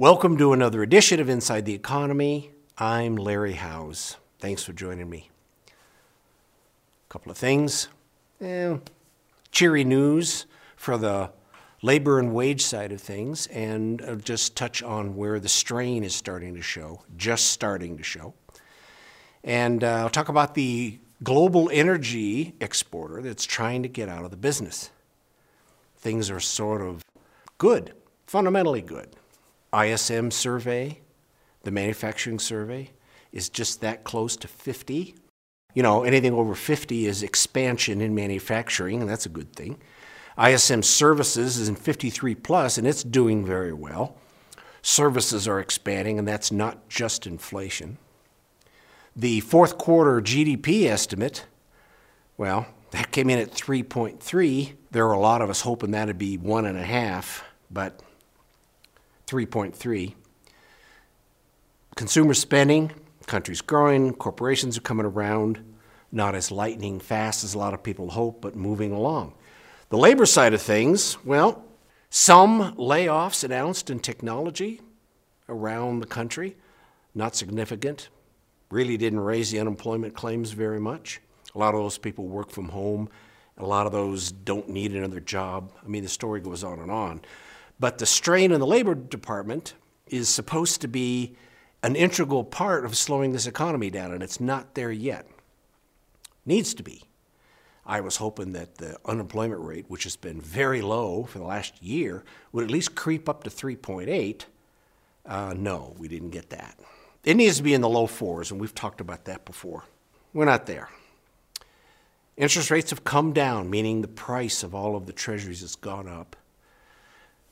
Welcome to another edition of Inside the Economy. I'm Larry Howes. Thanks for joining me. A couple of things. Eh, cheery news for the labor and wage side of things, and I'll just touch on where the strain is starting to show, just starting to show. And uh, I'll talk about the global energy exporter that's trying to get out of the business. Things are sort of good, fundamentally good. ISM survey, the manufacturing survey, is just that close to 50. You know, anything over 50 is expansion in manufacturing, and that's a good thing. ISM services is in 53 plus, and it's doing very well. Services are expanding, and that's not just inflation. The fourth quarter GDP estimate, well, that came in at 3.3. There were a lot of us hoping that'd be one and a half, but 3.3. Consumer spending, country's growing, corporations are coming around, not as lightning fast as a lot of people hope, but moving along. The labor side of things, well, some layoffs announced in technology around the country, not significant, really didn't raise the unemployment claims very much. A lot of those people work from home. A lot of those don't need another job. I mean, the story goes on and on. But the strain in the Labor Department is supposed to be an integral part of slowing this economy down, and it's not there yet. Needs to be. I was hoping that the unemployment rate, which has been very low for the last year, would at least creep up to 3.8. Uh, no, we didn't get that. It needs to be in the low fours, and we've talked about that before. We're not there. Interest rates have come down, meaning the price of all of the treasuries has gone up.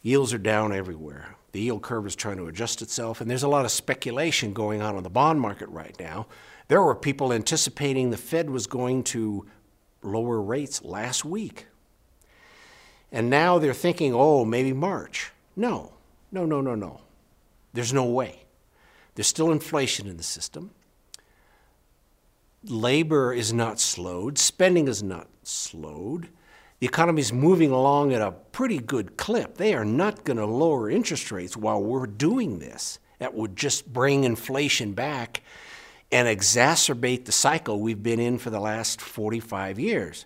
Yields are down everywhere. The yield curve is trying to adjust itself, and there's a lot of speculation going on in the bond market right now. There were people anticipating the Fed was going to lower rates last week. And now they're thinking, oh, maybe March. No, no, no, no, no. There's no way. There's still inflation in the system. Labor is not slowed, spending is not slowed the economy is moving along at a pretty good clip. They are not going to lower interest rates while we're doing this. That would just bring inflation back and exacerbate the cycle we've been in for the last 45 years.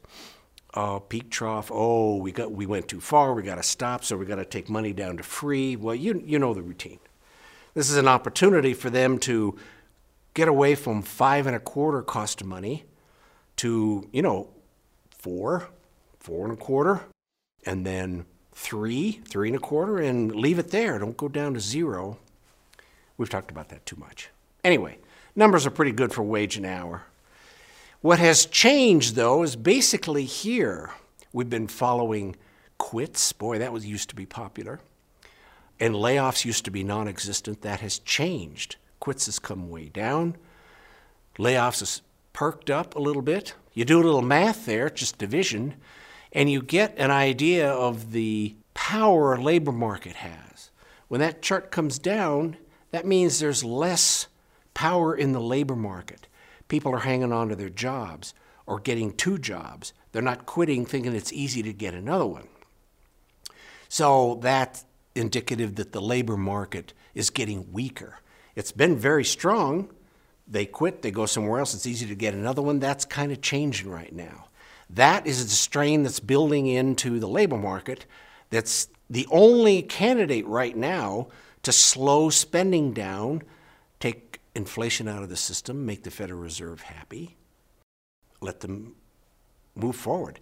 Uh, peak trough. Oh, we got we went too far. We got to stop. So we got to take money down to free. Well, you you know the routine. This is an opportunity for them to get away from five and a quarter cost of money to you know four, four and a quarter, and then three, three and a quarter, and leave it there. Don't go down to zero. We've talked about that too much. Anyway, numbers are pretty good for wage and hour. What has changed, though, is basically here we've been following quits. Boy, that was used to be popular. And layoffs used to be non existent. That has changed. Quits has come way down. Layoffs has perked up a little bit. You do a little math there, just division and you get an idea of the power a labor market has. When that chart comes down, that means there's less power in the labor market. People are hanging on to their jobs or getting two jobs. They're not quitting thinking it's easy to get another one. So that's indicative that the labor market is getting weaker. It's been very strong. They quit, they go somewhere else, it's easy to get another one. That's kind of changing right now. That is the strain that's building into the labor market. That's the only candidate right now to slow spending down, take inflation out of the system, make the Federal Reserve happy, let them move forward.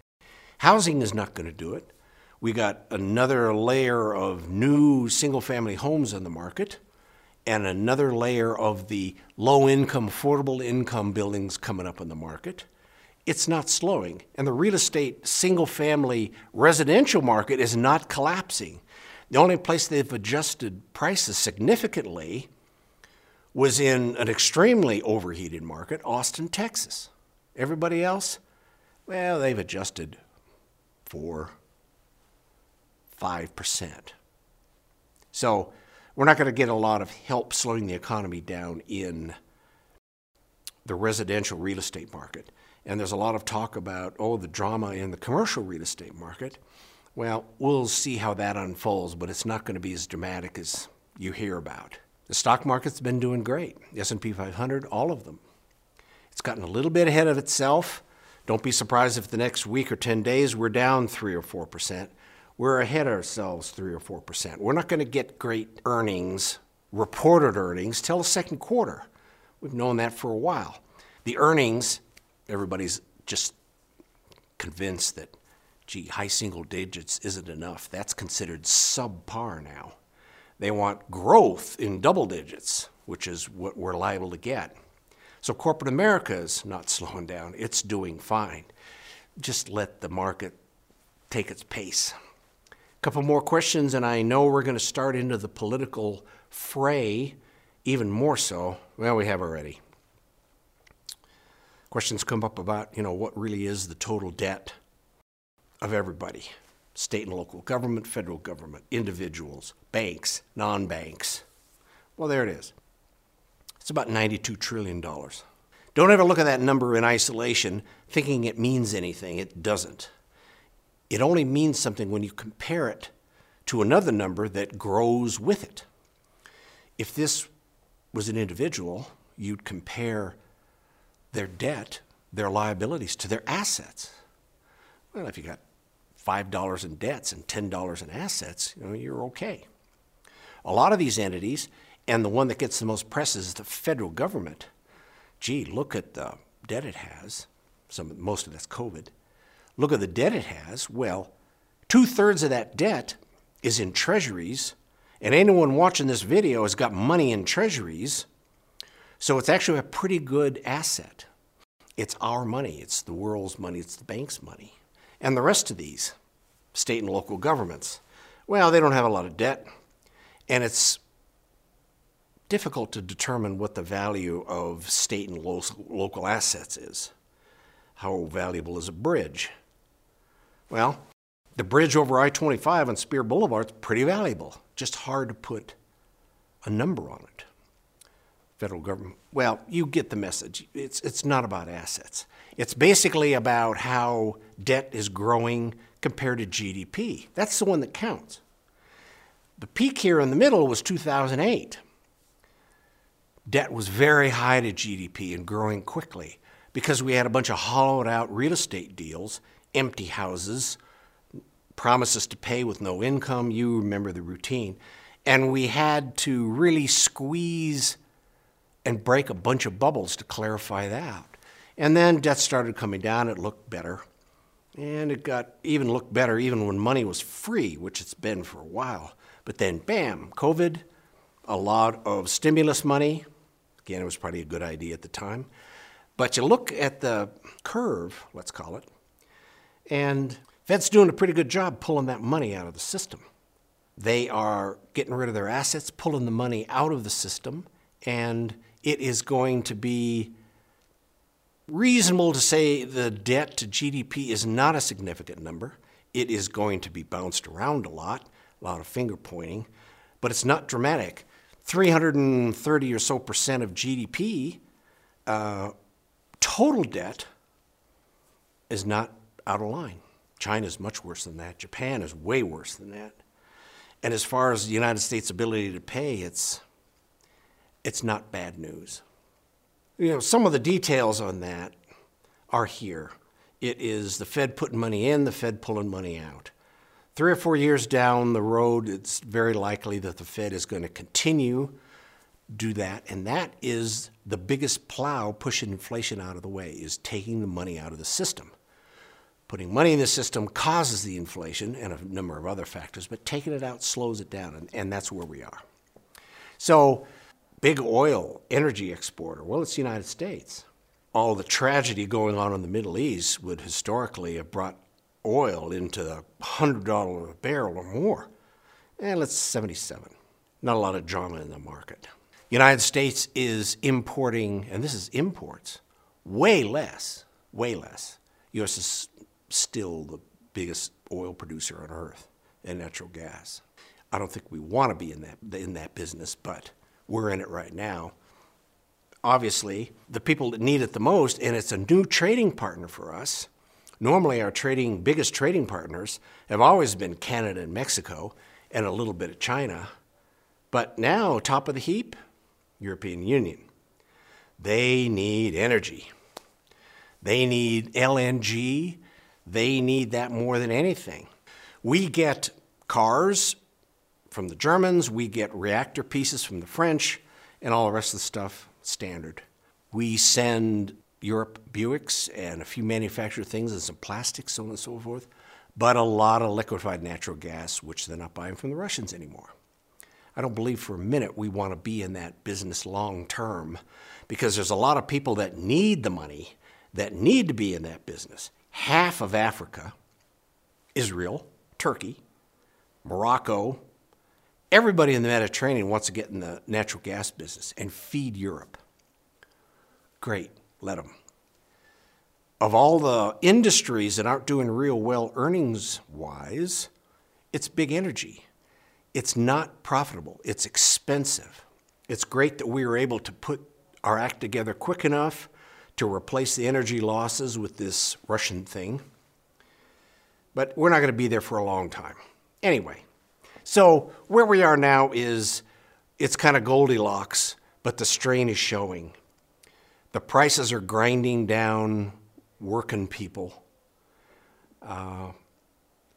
Housing is not going to do it. We got another layer of new single family homes on the market and another layer of the low income, affordable income buildings coming up on the market it's not slowing. And the real estate single family residential market is not collapsing. The only place they've adjusted prices significantly was in an extremely overheated market, Austin, Texas. Everybody else, well, they've adjusted 4 5%. So, we're not going to get a lot of help slowing the economy down in the residential real estate market. And there's a lot of talk about, oh, the drama in the commercial real estate market. Well, we'll see how that unfolds, but it's not going to be as dramatic as you hear about. The stock market's been doing great. The S&P 500, all of them. It's gotten a little bit ahead of itself. Don't be surprised if the next week or 10 days we're down 3 or 4%. We're ahead ourselves 3 or 4%. We're not going to get great earnings, reported earnings, till the second quarter. We've known that for a while. The earnings, everybody's just convinced that, gee, high single digits isn't enough. That's considered subpar now. They want growth in double digits, which is what we're liable to get. So corporate America is not slowing down. It's doing fine. Just let the market take its pace. A couple more questions, and I know we're going to start into the political fray even more so. Well, we have already. Questions come up about, you know, what really is the total debt of everybody state and local government, federal government, individuals, banks, non banks. Well, there it is. It's about $92 trillion. Don't ever look at that number in isolation thinking it means anything. It doesn't. It only means something when you compare it to another number that grows with it. If this was an individual, you'd compare their debt, their liabilities to their assets. Well, if you got $5 in debts and $10 in assets, you know, you're okay. A lot of these entities, and the one that gets the most press is the federal government. Gee, look at the debt it has. Some, most of that's COVID. Look at the debt it has. Well, two thirds of that debt is in treasuries, and anyone watching this video has got money in treasuries. So it's actually a pretty good asset. It's our money, it's the world's money, it's the bank's money. And the rest of these, state and local governments, well, they don't have a lot of debt, and it's difficult to determine what the value of state and lo- local assets is. How valuable is a bridge? Well, the bridge over I 25 on Speer Boulevard is pretty valuable, just hard to put a number on it. Federal government, well, you get the message. It's, it's not about assets. It's basically about how debt is growing compared to GDP. That's the one that counts. The peak here in the middle was 2008. Debt was very high to GDP and growing quickly because we had a bunch of hollowed out real estate deals, empty houses, promises to pay with no income. You remember the routine. And we had to really squeeze and break a bunch of bubbles to clarify that. And then debt started coming down, it looked better. And it got even looked better even when money was free, which it's been for a while. But then, bam, COVID, a lot of stimulus money. Again, it was probably a good idea at the time. But you look at the curve, let's call it, and Fed's doing a pretty good job pulling that money out of the system. They are getting rid of their assets, pulling the money out of the system, and it is going to be reasonable to say the debt to GDP is not a significant number. It is going to be bounced around a lot, a lot of finger pointing, but it's not dramatic. 330 or so percent of GDP, uh, total debt, is not out of line. China is much worse than that. Japan is way worse than that. And as far as the United States' ability to pay, it's, it's not bad news you know, some of the details on that are here. It is the Fed putting money in, the Fed pulling money out. Three or four years down the road, it's very likely that the Fed is going to continue do that, and that is the biggest plow pushing inflation out of the way is taking the money out of the system. Putting money in the system causes the inflation and a number of other factors, but taking it out slows it down, and, and that's where we are. So big oil energy exporter? Well, it's the United States. All the tragedy going on in the Middle East would historically have brought oil into the $100 a barrel or more. And let's 77. Not a lot of drama in the market. United States is importing, and this is imports, way less, way less. U.S. is still the biggest oil producer on earth and natural gas. I don't think we want to be in that in that business, but we're in it right now. Obviously, the people that need it the most, and it's a new trading partner for us. Normally, our trading biggest trading partners have always been Canada and Mexico, and a little bit of China. But now, top of the heap, European Union. They need energy. They need LNG. They need that more than anything. We get cars from the Germans, we get reactor pieces from the French, and all the rest of the stuff standard. We send Europe Buicks and a few manufactured things and some plastics, so on and so forth, but a lot of liquefied natural gas, which they're not buying from the Russians anymore. I don't believe for a minute we want to be in that business long term because there's a lot of people that need the money, that need to be in that business. Half of Africa, Israel, Turkey, Morocco, everybody in the Mediterranean wants to get in the natural gas business and feed Europe. Great, let them. Of all the industries that aren't doing real well earnings wise, it's big energy. It's not profitable, it's expensive. It's great that we were able to put our act together quick enough to replace the energy losses with this Russian thing. But we're not going to be there for a long time. Anyway, so where we are now is it's kind of Goldilocks, but the strain is showing. The prices are grinding down working people. Uh,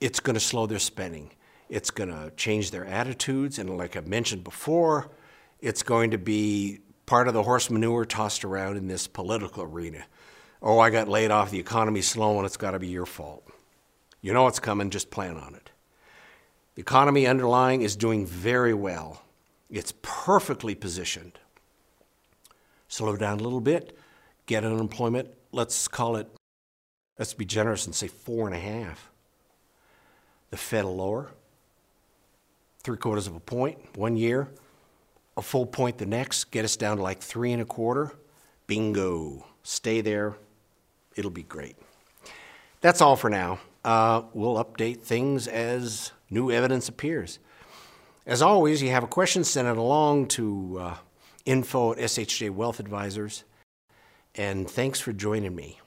it's going to slow their spending. It's going to change their attitudes. And like I mentioned before, it's going to be part of the horse manure tossed around in this political arena. Oh, I got laid off, the economy's slow, and it's got to be your fault. You know it's coming, just plan on it. The economy underlying is doing very well. It's perfectly positioned. Slow down a little bit, get unemployment, let's call it, let's be generous and say four and a half. The Fed will lower three quarters of a point one year, a full point the next, get us down to like three and a quarter. Bingo. Stay there. It'll be great. That's all for now. Uh, we'll update things as new evidence appears. As always, you have a question, send it along to uh, info at SHJ Wealth Advisors. And thanks for joining me.